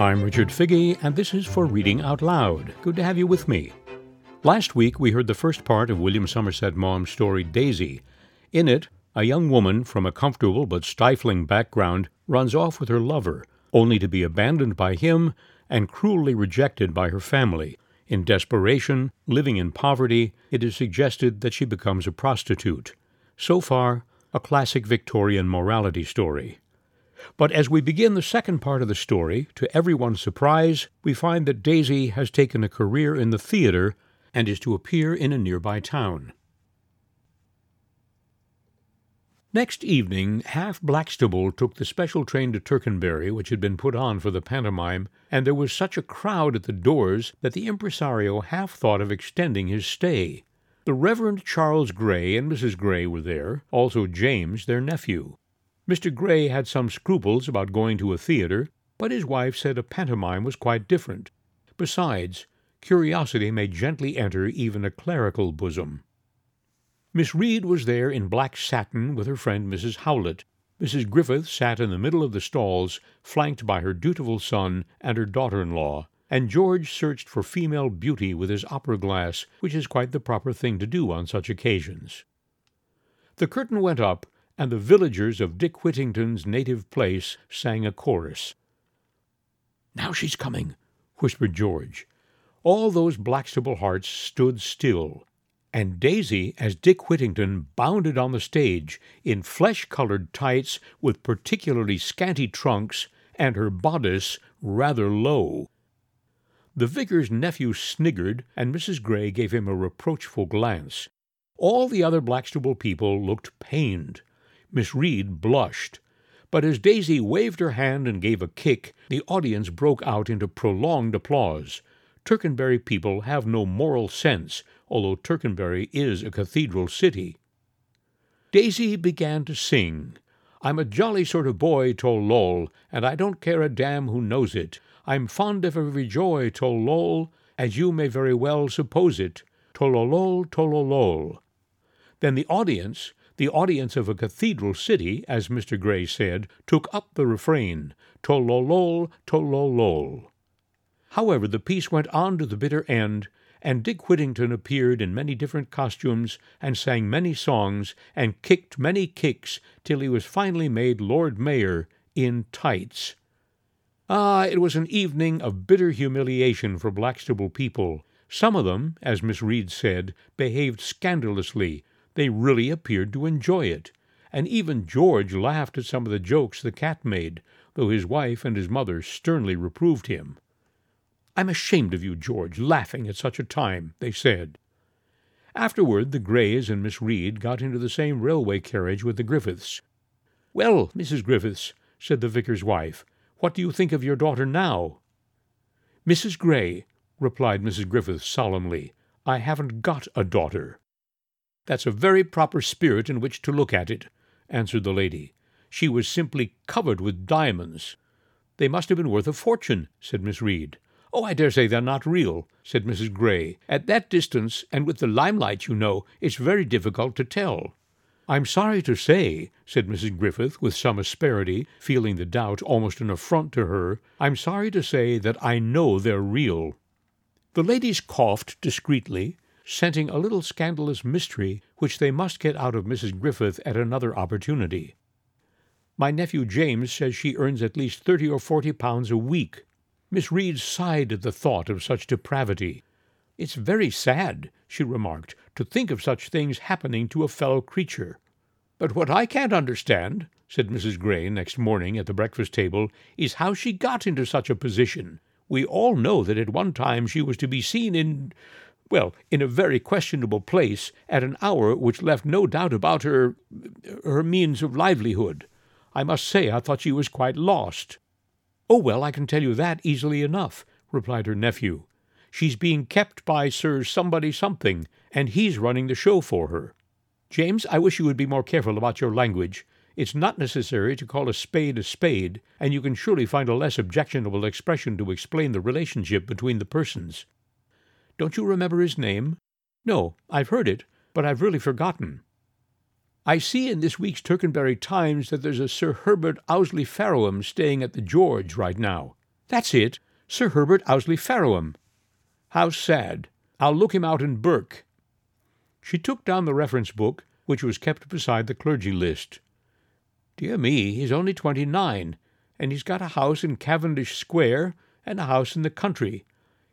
I'm Richard Figge, and this is for Reading Out Loud. Good to have you with me. Last week, we heard the first part of William Somerset Maugham's story Daisy. In it, a young woman from a comfortable but stifling background runs off with her lover, only to be abandoned by him and cruelly rejected by her family. In desperation, living in poverty, it is suggested that she becomes a prostitute. So far, a classic Victorian morality story. But as we begin the second part of the story, to everyone's surprise, we find that Daisy has taken a career in the theater and is to appear in a nearby town. Next evening, half Blackstable took the special train to Tercanbury which had been put on for the pantomime, and there was such a crowd at the doors that the impresario half thought of extending his stay. The Reverend Charles Grey and Mrs. Grey were there, also James, their nephew. Mr. Grey had some scruples about going to a theatre, but his wife said a pantomime was quite different. Besides, curiosity may gently enter even a clerical bosom. Miss Reed was there in black satin with her friend Mrs. Howlett. Mrs. Griffith sat in the middle of the stalls, flanked by her dutiful son and her daughter-in-law, and George searched for female beauty with his opera glass, which is quite the proper thing to do on such occasions. The curtain went up, and the villagers of Dick Whittington's native place sang a chorus. Now she's coming, whispered George. All those Blackstable hearts stood still, and Daisy, as Dick Whittington bounded on the stage in flesh-colored tights with particularly scanty trunks and her bodice rather low. The vicar's nephew sniggered, and Mrs. Grey gave him a reproachful glance. All the other Blackstable people looked pained. Miss Reed blushed. But as Daisy waved her hand and gave a kick, the audience broke out into prolonged applause. Tercanbury people have no moral sense, although Tercanbury is a cathedral city. Daisy began to sing. I'm a jolly sort of boy, tol lol, and I don't care a damn who knows it. I'm fond of every joy, tol lol, as you may very well suppose it. Tololol, tololol. Then the audience, the audience of a cathedral city, as Mr. Grey said, took up the refrain, tololol, tololol. However, the piece went on to the bitter end, and Dick Whittington appeared in many different costumes, and sang many songs, and kicked many kicks, till he was finally made Lord Mayor in tights. Ah, it was an evening of bitter humiliation for Blackstable people. Some of them, as Miss Reed said, behaved scandalously, they really appeared to enjoy it, and even George laughed at some of the jokes the cat made, though his wife and his mother sternly reproved him. I'm ashamed of you, George, laughing at such a time, they said. Afterward, the Greys and Miss Reed got into the same railway carriage with the Griffiths. Well, Mrs. Griffiths, said the vicar's wife, what do you think of your daughter now? Mrs. Grey, replied Mrs. Griffiths solemnly, I haven't got a daughter. That's a very proper spirit in which to look at it, answered the lady. She was simply covered with diamonds. They must have been worth a fortune, said Miss Reed. Oh, I dare say they're not real, said Mrs. Grey. At that distance, and with the limelight, you know, it's very difficult to tell. I'm sorry to say, said Mrs. Griffith with some asperity, feeling the doubt almost an affront to her, I'm sorry to say that I know they're real. The ladies coughed discreetly, scenting a little scandalous mystery which they must get out of Mrs. Griffith at another opportunity. My nephew James says she earns at least thirty or forty pounds a week. Miss Reed sighed at the thought of such depravity. It's very sad, she remarked, to think of such things happening to a fellow creature. But what I can't understand, said Mrs. Grey next morning at the breakfast table, is how she got into such a position. We all know that at one time she was to be seen in well, in a very questionable place at an hour which left no doubt about her her means of livelihood. I must say I thought she was quite lost. Oh, well, I can tell you that easily enough, replied her nephew. She's being kept by Sir Somebody Something, and he's running the show for her. James, I wish you would be more careful about your language. It's not necessary to call a spade a spade, and you can surely find a less objectionable expression to explain the relationship between the persons. Don't you remember his name? No, I've heard it, but I've really forgotten. I see in this week's Tercanbury Times that there's a Sir Herbert Ouseley Farrowham staying at the George right now. That's it, Sir Herbert Ouseley Farrowham. How sad. I'll look him out in Burke. She took down the reference book, which was kept beside the clergy list. Dear me, he's only twenty-nine, and he's got a house in Cavendish Square and a house in the country.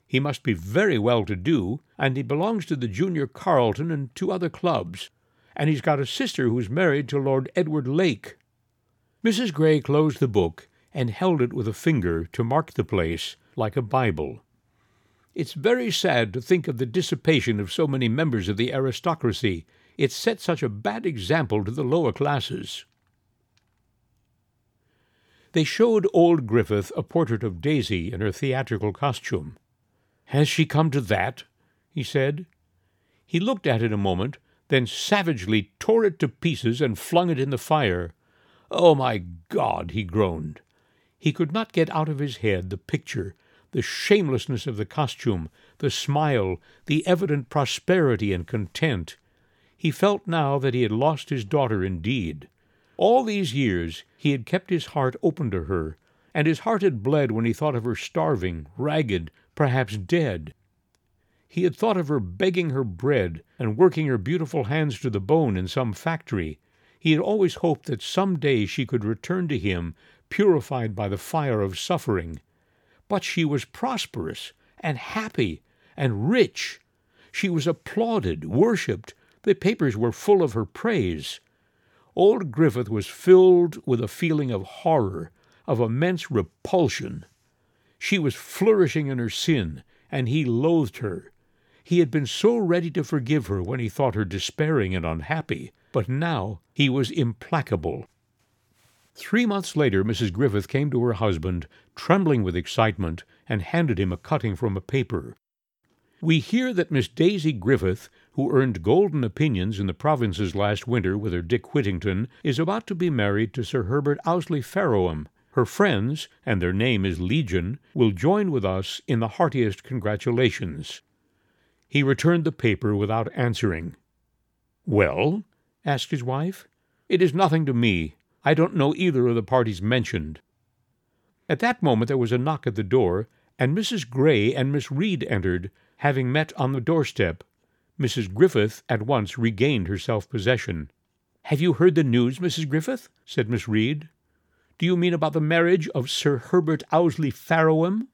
He must be very well to do, and he belongs to the Junior Carlton and two other clubs, and he's got a sister who's married to Lord Edward Lake. Mrs. Gray closed the book and held it with a finger to mark the place like a Bible. It's very sad to think of the dissipation of so many members of the aristocracy. It set such a bad example to the lower classes. They showed old Griffith a portrait of Daisy in her theatrical costume. Has she come to that? he said. He looked at it a moment, then savagely tore it to pieces and flung it in the fire. Oh, my God! he groaned. He could not get out of his head the picture, the shamelessness of the costume, the smile, the evident prosperity and content. He felt now that he had lost his daughter indeed. All these years he had kept his heart open to her, and his heart had bled when he thought of her starving, ragged, perhaps dead. He had thought of her begging her bread and working her beautiful hands to the bone in some factory. He had always hoped that some day she could return to him, purified by the fire of suffering. But she was prosperous and happy and rich. She was applauded, worshipped. The papers were full of her praise old Griffith was filled with a feeling of horror, of immense repulsion. She was flourishing in her sin, and he loathed her. He had been so ready to forgive her when he thought her despairing and unhappy, but now he was implacable. Three months later, Mrs. Griffith came to her husband, trembling with excitement, and handed him a cutting from a paper. We hear that Miss Daisy Griffith, who earned golden opinions in the provinces last winter with her Dick Whittington, is about to be married to Sir Herbert Ouseley Farrowham. Her friends, and their name is Legion, will join with us in the heartiest congratulations. He returned the paper without answering. Well? asked his wife. It is nothing to me. I don't know either of the parties mentioned. At that moment there was a knock at the door, and Mrs. Gray and Miss Reed entered, having met on the doorstep. Mrs. Griffith at once regained her self possession. Have you heard the news, Mrs. Griffith? said Miss Reed. Do you mean about the marriage of Sir Herbert Ouseley Farrowham?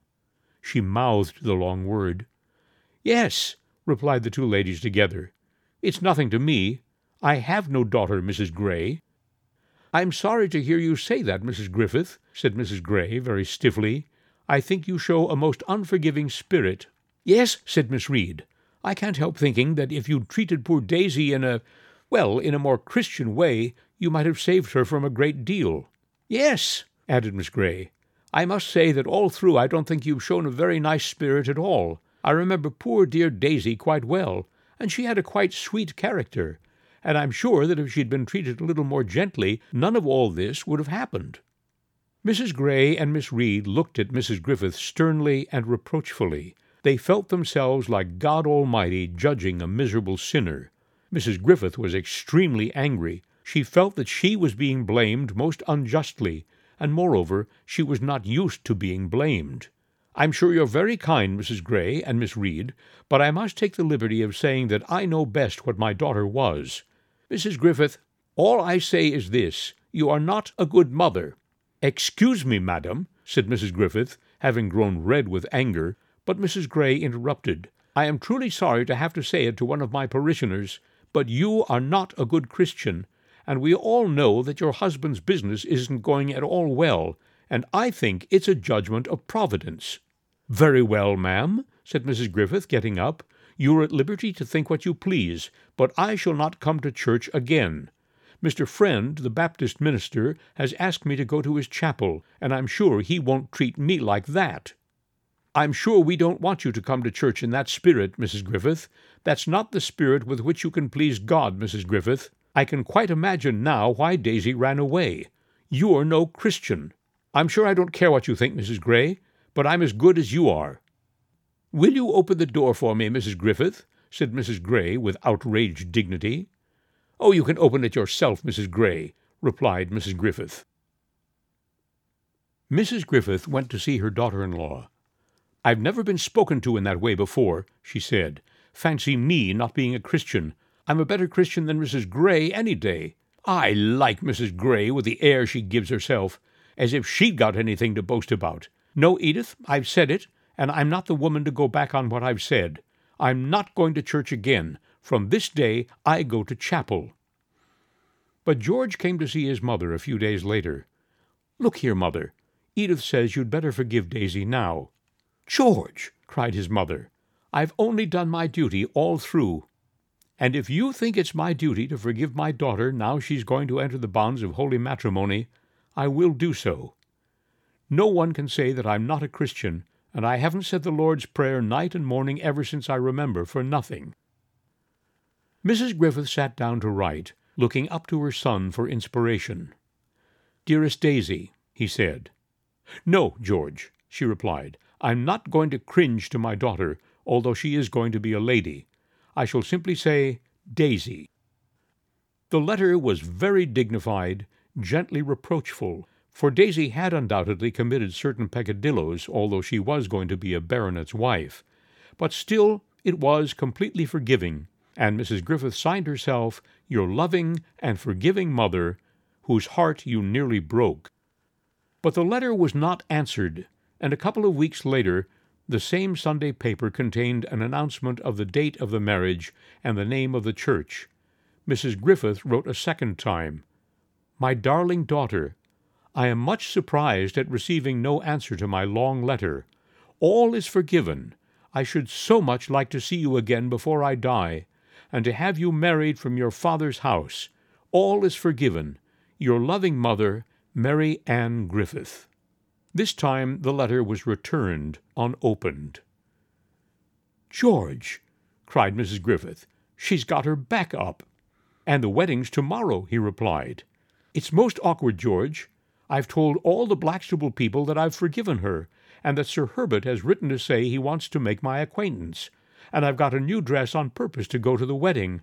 She mouthed the long word. Yes, replied the two ladies together. It's nothing to me. I have no daughter, Mrs. Gray. I'm sorry to hear you say that, Mrs. Griffith, said Mrs. Gray very stiffly. I think you show a most unforgiving spirit. Yes, said Miss Reed. I can't help thinking that if you'd treated poor Daisy in a, well, in a more Christian way, you might have saved her from a great deal. Yes, added Miss Gray. I must say that all through I don't think you've shown a very nice spirit at all. I remember poor dear Daisy quite well, and she had a quite sweet character, and I'm sure that if she'd been treated a little more gently, none of all this would have happened. Mrs. Gray and Miss Reed looked at Mrs. Griffith sternly and reproachfully, they felt themselves like God Almighty judging a miserable sinner. Mrs. Griffith was extremely angry. She felt that she was being blamed most unjustly, and moreover, she was not used to being blamed. I'm sure you're very kind, Mrs. Gray and Miss Reed, but I must take the liberty of saying that I know best what my daughter was. Mrs. Griffith, all I say is this you are not a good mother. Excuse me, madam, said Mrs. Griffith, having grown red with anger, but Mrs. Gray interrupted. I am truly sorry to have to say it to one of my parishioners, but you are not a good Christian, and we all know that your husband's business isn't going at all well, and I think it's a judgment of Providence. Very well, ma'am, said Mrs. Griffith, getting up. You are at liberty to think what you please, but I shall not come to church again. Mr. Friend, the Baptist minister, has asked me to go to his chapel, and I'm sure he won't treat me like that. I'm sure we don't want you to come to church in that spirit, Mrs. Griffith. That's not the spirit with which you can please God, Mrs. Griffith. I can quite imagine now why Daisy ran away. You're no Christian. I'm sure I don't care what you think, Mrs. Gray, but I'm as good as you are. Will you open the door for me, Mrs. Griffith? said Mrs. Gray with outraged dignity. Oh, you can open it yourself, Mrs. Gray, replied Mrs. Griffith. Mrs. Griffith went to see her daughter-in-law. I've never been spoken to in that way before, she said. Fancy me not being a Christian. I'm a better Christian than Mrs. Gray any day. I like Mrs. Gray with the air she gives herself, as if she'd got anything to boast about. No, Edith, I've said it, and I'm not the woman to go back on what I've said. I'm not going to church again. From this day I go to chapel. But George came to see his mother a few days later. Look here, mother. Edith says you'd better forgive Daisy now. George, cried his mother, I've only done my duty all through. And if you think it's my duty to forgive my daughter now she's going to enter the bonds of holy matrimony, I will do so. No one can say that I'm not a Christian, and I haven't said the Lord's Prayer night and morning ever since I remember for nothing. Mrs. Griffith sat down to write, looking up to her son for inspiration. Dearest Daisy, he said. No, George, she replied. I'm not going to cringe to my daughter, although she is going to be a lady. I shall simply say Daisy. The letter was very dignified, gently reproachful, for Daisy had undoubtedly committed certain peccadilloes, although she was going to be a baronet's wife. But still it was completely forgiving, and Mrs. Griffith signed herself your loving and forgiving mother, whose heart you nearly broke. But the letter was not answered, and a couple of weeks later the same Sunday paper contained an announcement of the date of the marriage and the name of the church. Mrs. Griffith wrote a second time, My darling daughter, I am much surprised at receiving no answer to my long letter. All is forgiven. I should so much like to see you again before I die, and to have you married from your father's house. All is forgiven. Your loving mother, Mary Ann Griffith. This time the letter was returned unopened. George, cried Mrs. Griffith, she's got her back up. And the wedding's tomorrow, he replied. It's most awkward, George. I've told all the Blackstable people that I've forgiven her, and that Sir Herbert has written to say he wants to make my acquaintance, and I've got a new dress on purpose to go to the wedding.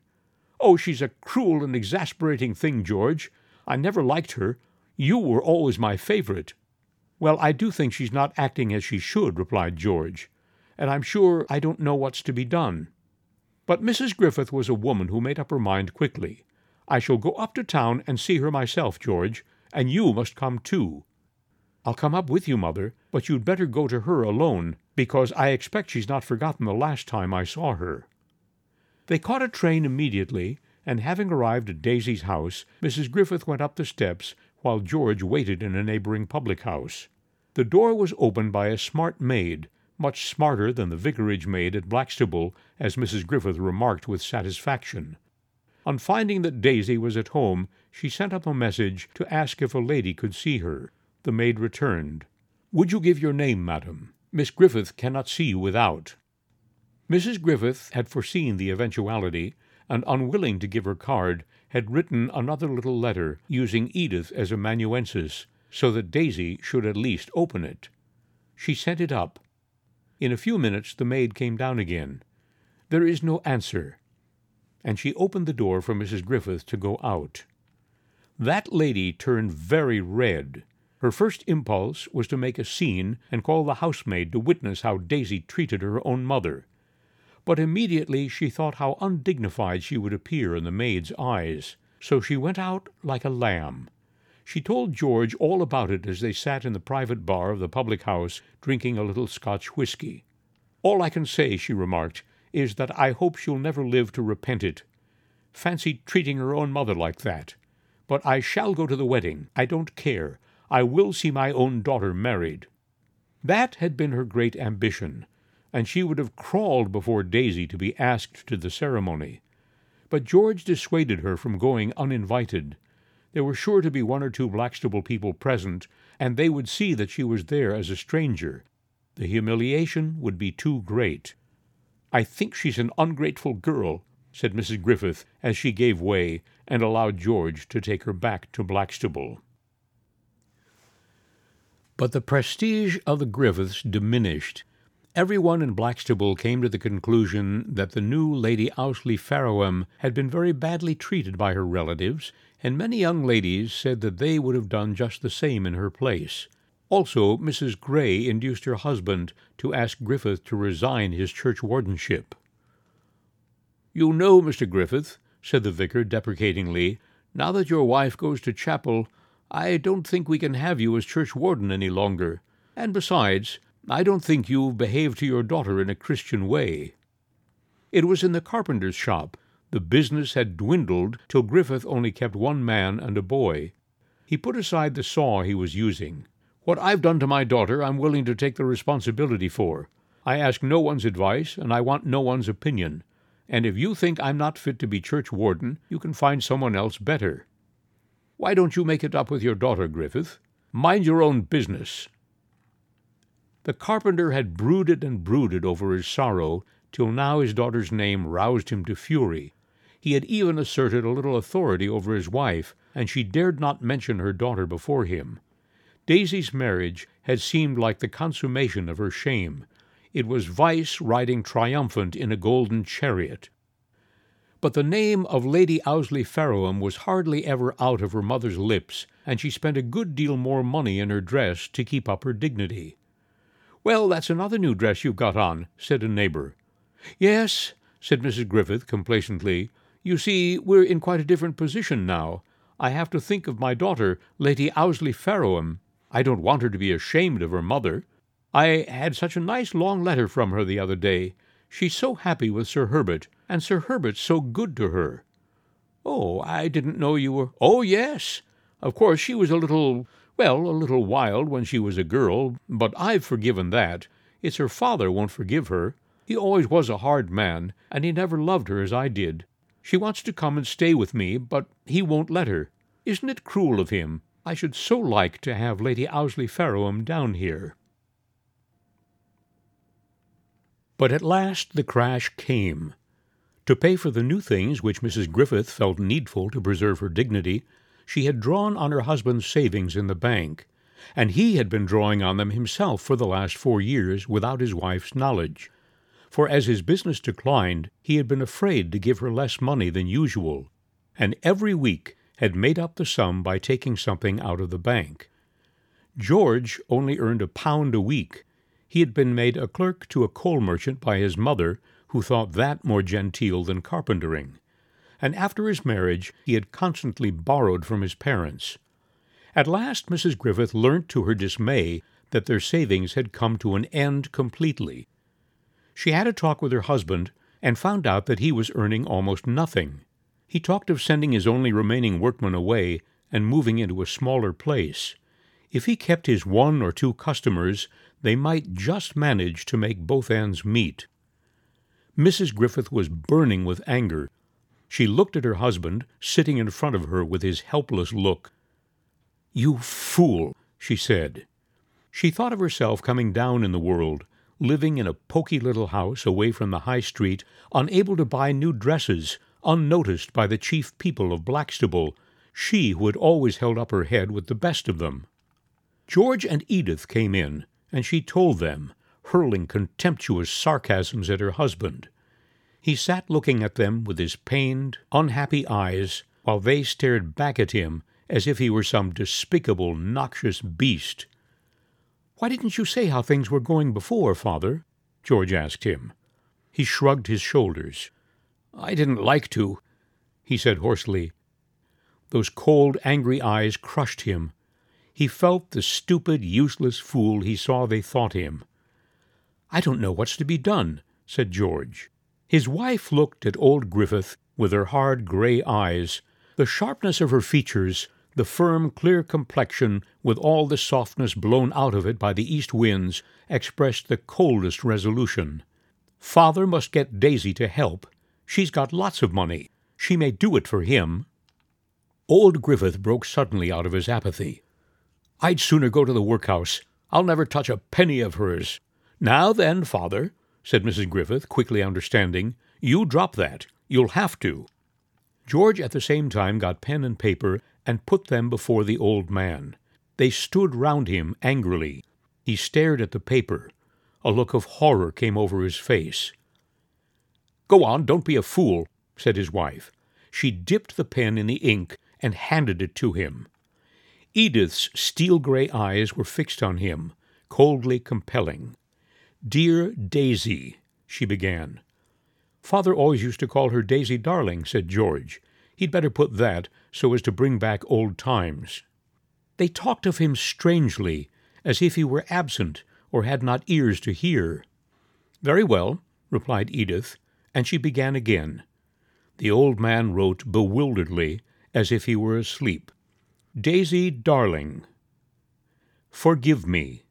Oh, she's a cruel and exasperating thing, George. I never liked her. You were always my favorite. Well, I do think she's not acting as she should, replied George, and I'm sure I don't know what's to be done. But Mrs. Griffith was a woman who made up her mind quickly. I shall go up to town and see her myself, George, and you must come too. I'll come up with you, mother, but you'd better go to her alone, because I expect she's not forgotten the last time I saw her. They caught a train immediately, and having arrived at Daisy's house, Mrs. Griffith went up the steps while George waited in a neighboring public house. The door was opened by a smart maid, much smarter than the vicarage maid at Blackstable, as Mrs. Griffith remarked with satisfaction. On finding that Daisy was at home, she sent up a message to ask if a lady could see her. The maid returned. Would you give your name, madam? Miss Griffith cannot see you without. Mrs. Griffith had foreseen the eventuality, and unwilling to give her card, had written another little letter, using Edith as amanuensis, so that Daisy should at least open it. She sent it up. In a few minutes the maid came down again. There is no answer. And she opened the door for Mrs. Griffith to go out. That lady turned very red. Her first impulse was to make a scene and call the housemaid to witness how Daisy treated her own mother but immediately she thought how undignified she would appear in the maid's eyes, so she went out like a lamb. She told George all about it as they sat in the private bar of the public house drinking a little Scotch whisky. All I can say, she remarked, is that I hope she'll never live to repent it. Fancy treating her own mother like that. But I shall go to the wedding. I don't care. I will see my own daughter married. That had been her great ambition, and she would have crawled before Daisy to be asked to the ceremony. But George dissuaded her from going uninvited. There were sure to be one or two Blackstable people present, and they would see that she was there as a stranger. The humiliation would be too great. I think she's an ungrateful girl, said Mrs. Griffith as she gave way and allowed George to take her back to Blackstable. But the prestige of the Griffiths diminished Everyone in Blackstable came to the conclusion that the new Lady Ousley Farrowham had been very badly treated by her relatives, and many young ladies said that they would have done just the same in her place. Also, Mrs. Gray induced her husband to ask Griffith to resign his churchwardenship. You know, Mr. Griffith, said the vicar deprecatingly, now that your wife goes to chapel, I don't think we can have you as churchwarden any longer. And besides, I don't think you've behaved to your daughter in a Christian way. It was in the carpenter's shop. The business had dwindled till Griffith only kept one man and a boy. He put aside the saw he was using. What I've done to my daughter I'm willing to take the responsibility for. I ask no one's advice, and I want no one's opinion. And if you think I'm not fit to be churchwarden, you can find someone else better. Why don't you make it up with your daughter, Griffith? Mind your own business. The carpenter had brooded and brooded over his sorrow till now his daughter's name roused him to fury. He had even asserted a little authority over his wife, and she dared not mention her daughter before him. Daisy's marriage had seemed like the consummation of her shame. It was vice riding triumphant in a golden chariot. But the name of Lady Ouseley Farrowham was hardly ever out of her mother's lips, and she spent a good deal more money in her dress to keep up her dignity. Well, that's another new dress you've got on, said a neighbour. Yes, said Mrs. Griffith complacently. You see, we're in quite a different position now. I have to think of my daughter, Lady Ouseley Farrowham. I don't want her to be ashamed of her mother. I had such a nice long letter from her the other day. She's so happy with Sir Herbert, and Sir Herbert's so good to her. Oh, I didn't know you were. Oh, yes. Of course, she was a little, well, a little wild when she was a girl, but I've forgiven that. It's her father won't forgive her. He always was a hard man, and he never loved her as I did. She wants to come and stay with me, but he won't let her. Isn't it cruel of him? I should so like to have Lady Ouseley Farrowham down here. But at last the crash came. To pay for the new things which Mrs. Griffith felt needful to preserve her dignity, she had drawn on her husband's savings in the bank, and he had been drawing on them himself for the last four years without his wife's knowledge. For as his business declined, he had been afraid to give her less money than usual, and every week had made up the sum by taking something out of the bank. George only earned a pound a week. He had been made a clerk to a coal merchant by his mother, who thought that more genteel than carpentering. And after his marriage he had constantly borrowed from his parents. At last Mrs. Griffith learnt to her dismay that their savings had come to an end completely. She had a talk with her husband and found out that he was earning almost nothing. He talked of sending his only remaining workman away and moving into a smaller place. If he kept his one or two customers, they might just manage to make both ends meet. Mrs. Griffith was burning with anger. She looked at her husband, sitting in front of her with his helpless look. You fool, she said. She thought of herself coming down in the world, living in a poky little house away from the high street, unable to buy new dresses, unnoticed by the chief people of Blackstable, she who had always held up her head with the best of them. George and Edith came in, and she told them, hurling contemptuous sarcasms at her husband. He sat looking at them with his pained, unhappy eyes, while they stared back at him as if he were some despicable, noxious beast. Why didn't you say how things were going before, father? George asked him. He shrugged his shoulders. I didn't like to, he said hoarsely. Those cold, angry eyes crushed him. He felt the stupid, useless fool he saw they thought him. I don't know what's to be done, said George. His wife looked at old Griffith with her hard grey eyes. The sharpness of her features, the firm, clear complexion, with all the softness blown out of it by the east winds, expressed the coldest resolution. Father must get Daisy to help, She's got lots of money. She may do it for him. Old Griffith broke suddenly out of his apathy. I'd sooner go to the workhouse. I'll never touch a penny of hers. Now then, father, said Mrs. Griffith, quickly understanding, you drop that. You'll have to. George at the same time got pen and paper and put them before the old man. They stood round him angrily. He stared at the paper. A look of horror came over his face. Go on, don't be a fool, said his wife. She dipped the pen in the ink and handed it to him. Edith's steel gray eyes were fixed on him, coldly compelling. Dear Daisy, she began. Father always used to call her Daisy Darling, said George. He'd better put that so as to bring back old times. They talked of him strangely, as if he were absent or had not ears to hear. Very well, replied Edith, and she began again. The old man wrote bewilderedly, as if he were asleep. Daisy Darling, forgive me.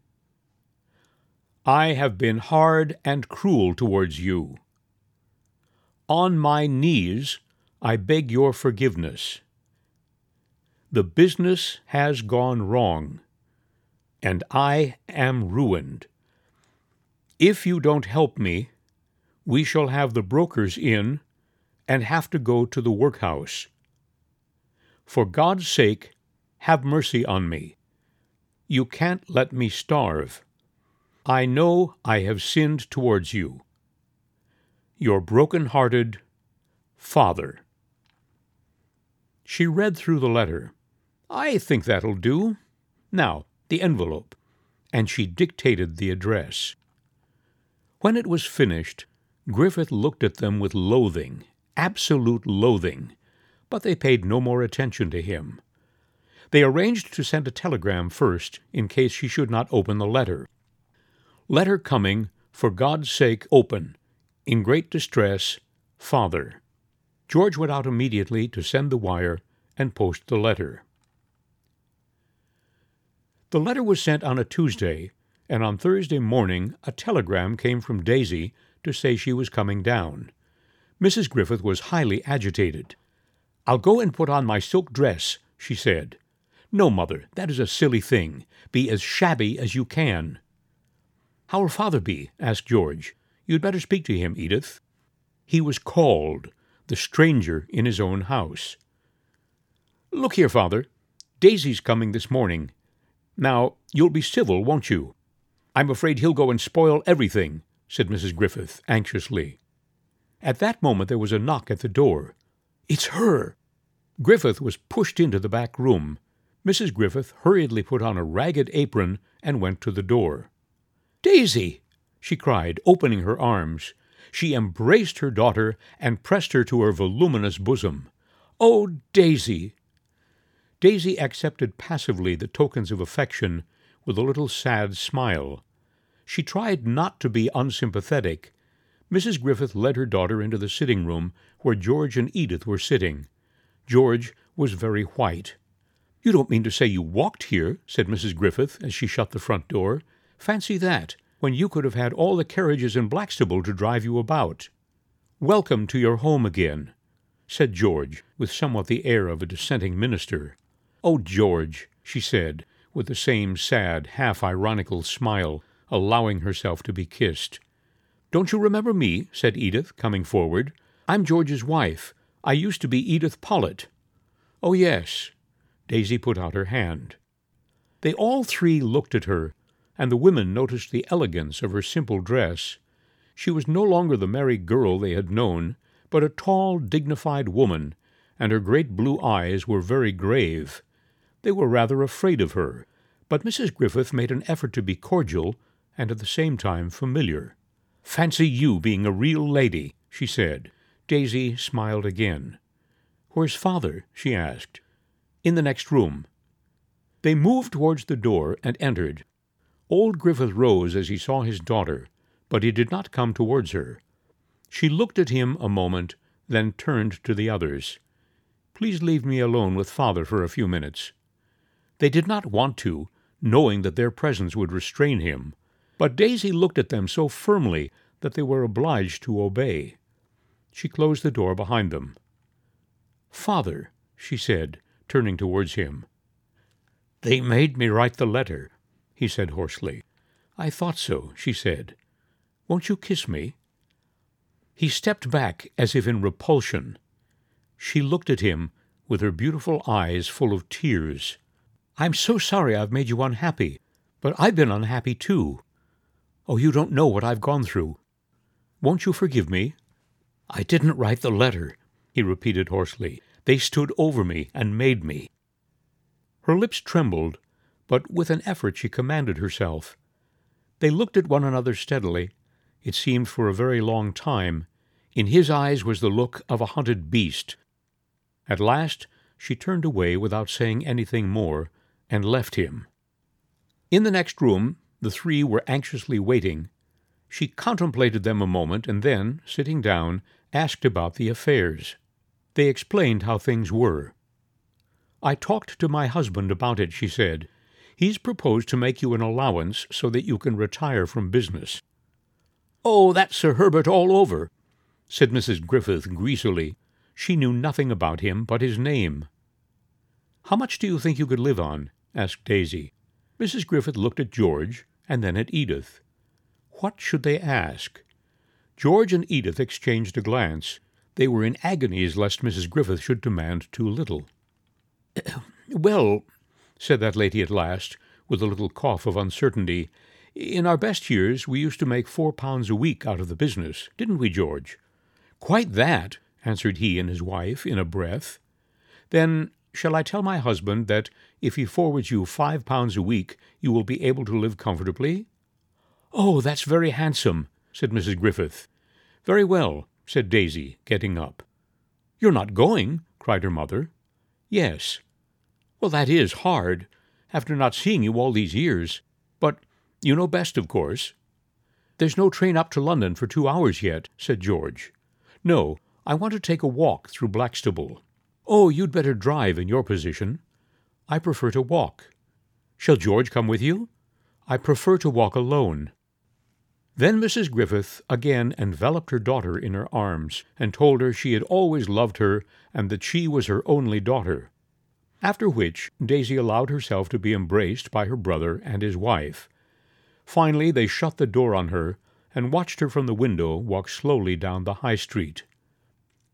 I have been hard and cruel towards you. On my knees, I beg your forgiveness. The business has gone wrong, and I am ruined. If you don't help me, we shall have the brokers in and have to go to the workhouse. For God's sake, have mercy on me. You can't let me starve. I know I have sinned towards you. Your broken-hearted Father. She read through the letter. I think that'll do. Now, the envelope. And she dictated the address. When it was finished, Griffith looked at them with loathing, absolute loathing, but they paid no more attention to him. They arranged to send a telegram first, in case she should not open the letter. Letter coming, for God's sake open. In great distress, Father. George went out immediately to send the wire and post the letter. The letter was sent on a Tuesday, and on Thursday morning a telegram came from Daisy to say she was coming down. Mrs. Griffith was highly agitated. I'll go and put on my silk dress, she said. No, mother, that is a silly thing. Be as shabby as you can. How'll father be? asked George. You'd better speak to him, Edith. He was called, the stranger in his own house. Look here, father. Daisy's coming this morning. Now, you'll be civil, won't you? I'm afraid he'll go and spoil everything, said Mrs. Griffith anxiously. At that moment there was a knock at the door. It's her! Griffith was pushed into the back room. Mrs. Griffith hurriedly put on a ragged apron and went to the door. Daisy! she cried, opening her arms. She embraced her daughter and pressed her to her voluminous bosom. Oh, Daisy! Daisy accepted passively the tokens of affection with a little sad smile. She tried not to be unsympathetic. Mrs. Griffith led her daughter into the sitting room where George and Edith were sitting. George was very white. You don't mean to say you walked here, said Mrs. Griffith as she shut the front door. Fancy that, when you could have had all the carriages in Blackstable to drive you about. Welcome to your home again, said George, with somewhat the air of a dissenting minister. Oh, George, she said, with the same sad, half-ironical smile, allowing herself to be kissed. Don't you remember me? said Edith, coming forward. I'm George's wife. I used to be Edith Pollitt. Oh, yes. Daisy put out her hand. They all three looked at her, and the women noticed the elegance of her simple dress. She was no longer the merry girl they had known, but a tall, dignified woman, and her great blue eyes were very grave. They were rather afraid of her, but Mrs. Griffith made an effort to be cordial and at the same time familiar. Fancy you being a real lady, she said. Daisy smiled again. Where's father? she asked. In the next room. They moved towards the door and entered. Old Griffith rose as he saw his daughter, but he did not come towards her. She looked at him a moment, then turned to the others. Please leave me alone with father for a few minutes. They did not want to, knowing that their presence would restrain him, but Daisy looked at them so firmly that they were obliged to obey. She closed the door behind them. Father, she said, turning towards him. They made me write the letter, he said hoarsely. I thought so, she said. Won't you kiss me? He stepped back as if in repulsion. She looked at him with her beautiful eyes full of tears. I'm so sorry I've made you unhappy, but I've been unhappy too. Oh, you don't know what I've gone through. Won't you forgive me? I didn't write the letter, he repeated hoarsely. They stood over me and made me. Her lips trembled, but with an effort she commanded herself. They looked at one another steadily, it seemed for a very long time. In his eyes was the look of a hunted beast. At last she turned away without saying anything more, and left him. In the next room the three were anxiously waiting. She contemplated them a moment, and then, sitting down, asked about the affairs. They explained how things were. I talked to my husband about it, she said. He's proposed to make you an allowance so that you can retire from business. Oh, that's Sir Herbert all over, said Mrs. Griffith greasily. She knew nothing about him but his name. How much do you think you could live on? asked Daisy. Mrs. Griffith looked at George and then at Edith. What should they ask? George and Edith exchanged a glance. They were in agonies lest Mrs. Griffith should demand too little. well, said that lady at last, with a little cough of uncertainty, in our best years we used to make four pounds a week out of the business, didn't we, George? Quite that, answered he and his wife in a breath. Then shall I tell my husband that if he forwards you five pounds a week you will be able to live comfortably? Oh, that's very handsome, said Mrs. Griffith. Very well, said Daisy, getting up. You're not going? cried her mother. Yes. Well, that is hard, after not seeing you all these years. But you know best, of course. There's no train up to London for two hours yet, said George. No, I want to take a walk through Blackstable. Oh, you'd better drive in your position. I prefer to walk. Shall George come with you? I prefer to walk alone. Then Mrs. Griffith again enveloped her daughter in her arms, and told her she had always loved her, and that she was her only daughter. After which Daisy allowed herself to be embraced by her brother and his wife. Finally they shut the door on her, and watched her from the window walk slowly down the High Street.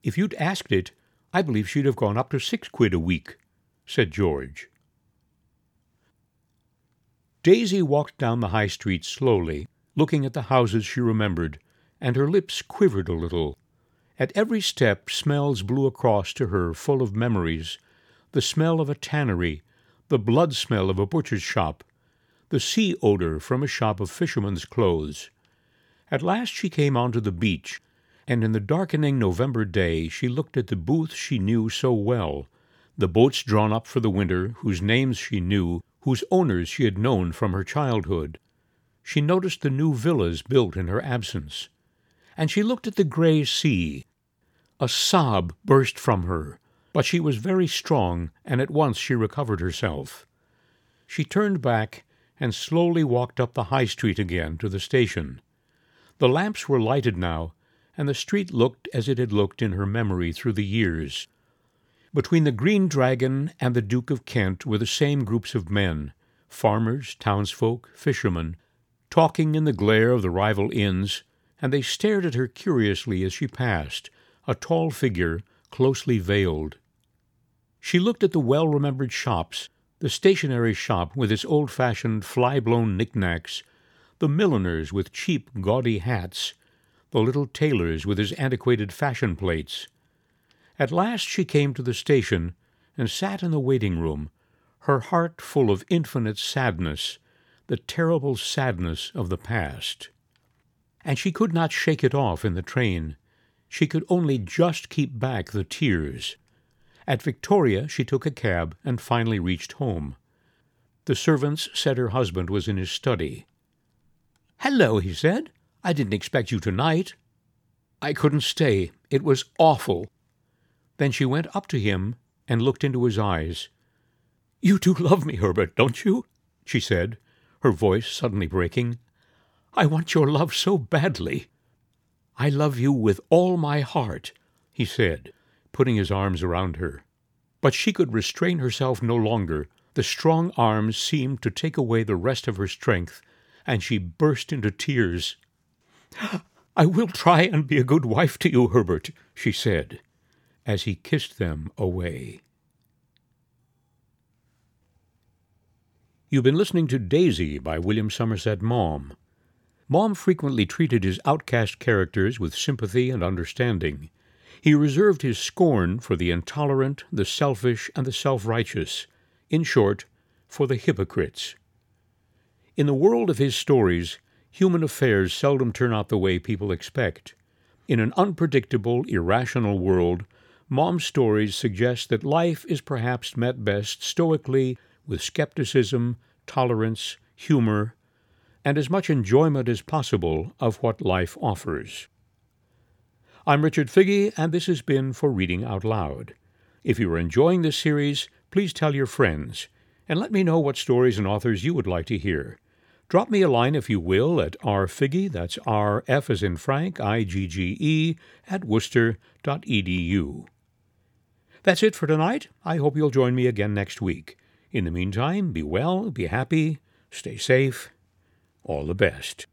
If you'd asked it, I believe she'd have gone up to six quid a week, said George. Daisy walked down the High Street slowly, looking at the houses she remembered, and her lips quivered a little. At every step smells blew across to her full of memories the smell of a tannery, the blood smell of a butcher's shop, the sea odor from a shop of fishermen's clothes. At last she came onto the beach, and in the darkening November day she looked at the booths she knew so well, the boats drawn up for the winter, whose names she knew, whose owners she had known from her childhood, she noticed the new villas built in her absence. And she looked at the grey sea. A sob burst from her, but she was very strong, and at once she recovered herself. She turned back and slowly walked up the High Street again to the station. The lamps were lighted now, and the street looked as it had looked in her memory through the years. Between the Green Dragon and the Duke of Kent were the same groups of men farmers, townsfolk, fishermen, talking in the glare of the rival inns, and they stared at her curiously as she passed, a tall figure, closely veiled. She looked at the well remembered shops, the stationery shop with its old fashioned fly blown knickknacks, the milliners with cheap gaudy hats, the little tailors with his antiquated fashion plates. At last she came to the station and sat in the waiting room, her heart full of infinite sadness the terrible sadness of the past. And she could not shake it off in the train. She could only just keep back the tears. At Victoria she took a cab and finally reached home. The servants said her husband was in his study. Hello, he said. I didn't expect you tonight. I couldn't stay. It was awful. Then she went up to him and looked into his eyes. You do love me, Herbert, don't you? she said, her voice suddenly breaking. I want your love so badly. I love you with all my heart, he said, putting his arms around her. But she could restrain herself no longer. The strong arms seemed to take away the rest of her strength, and she burst into tears. I will try and be a good wife to you, Herbert, she said, as he kissed them away. You've been listening to Daisy by William Somerset Maugham. Maugham frequently treated his outcast characters with sympathy and understanding. He reserved his scorn for the intolerant, the selfish, and the self righteous. In short, for the hypocrites. In the world of his stories, human affairs seldom turn out the way people expect. In an unpredictable, irrational world, Maugham's stories suggest that life is perhaps met best stoically with skepticism, tolerance, humor, and as much enjoyment as possible of what life offers. I'm Richard Figge, and this has been For Reading Out Loud. If you are enjoying this series, please tell your friends, and let me know what stories and authors you would like to hear. Drop me a line, if you will, at rfigge, that's R-F as in Frank, I-G-G-E, at wooster.edu. That's it for tonight. I hope you'll join me again next week. In the meantime, be well, be happy, stay safe. All the best.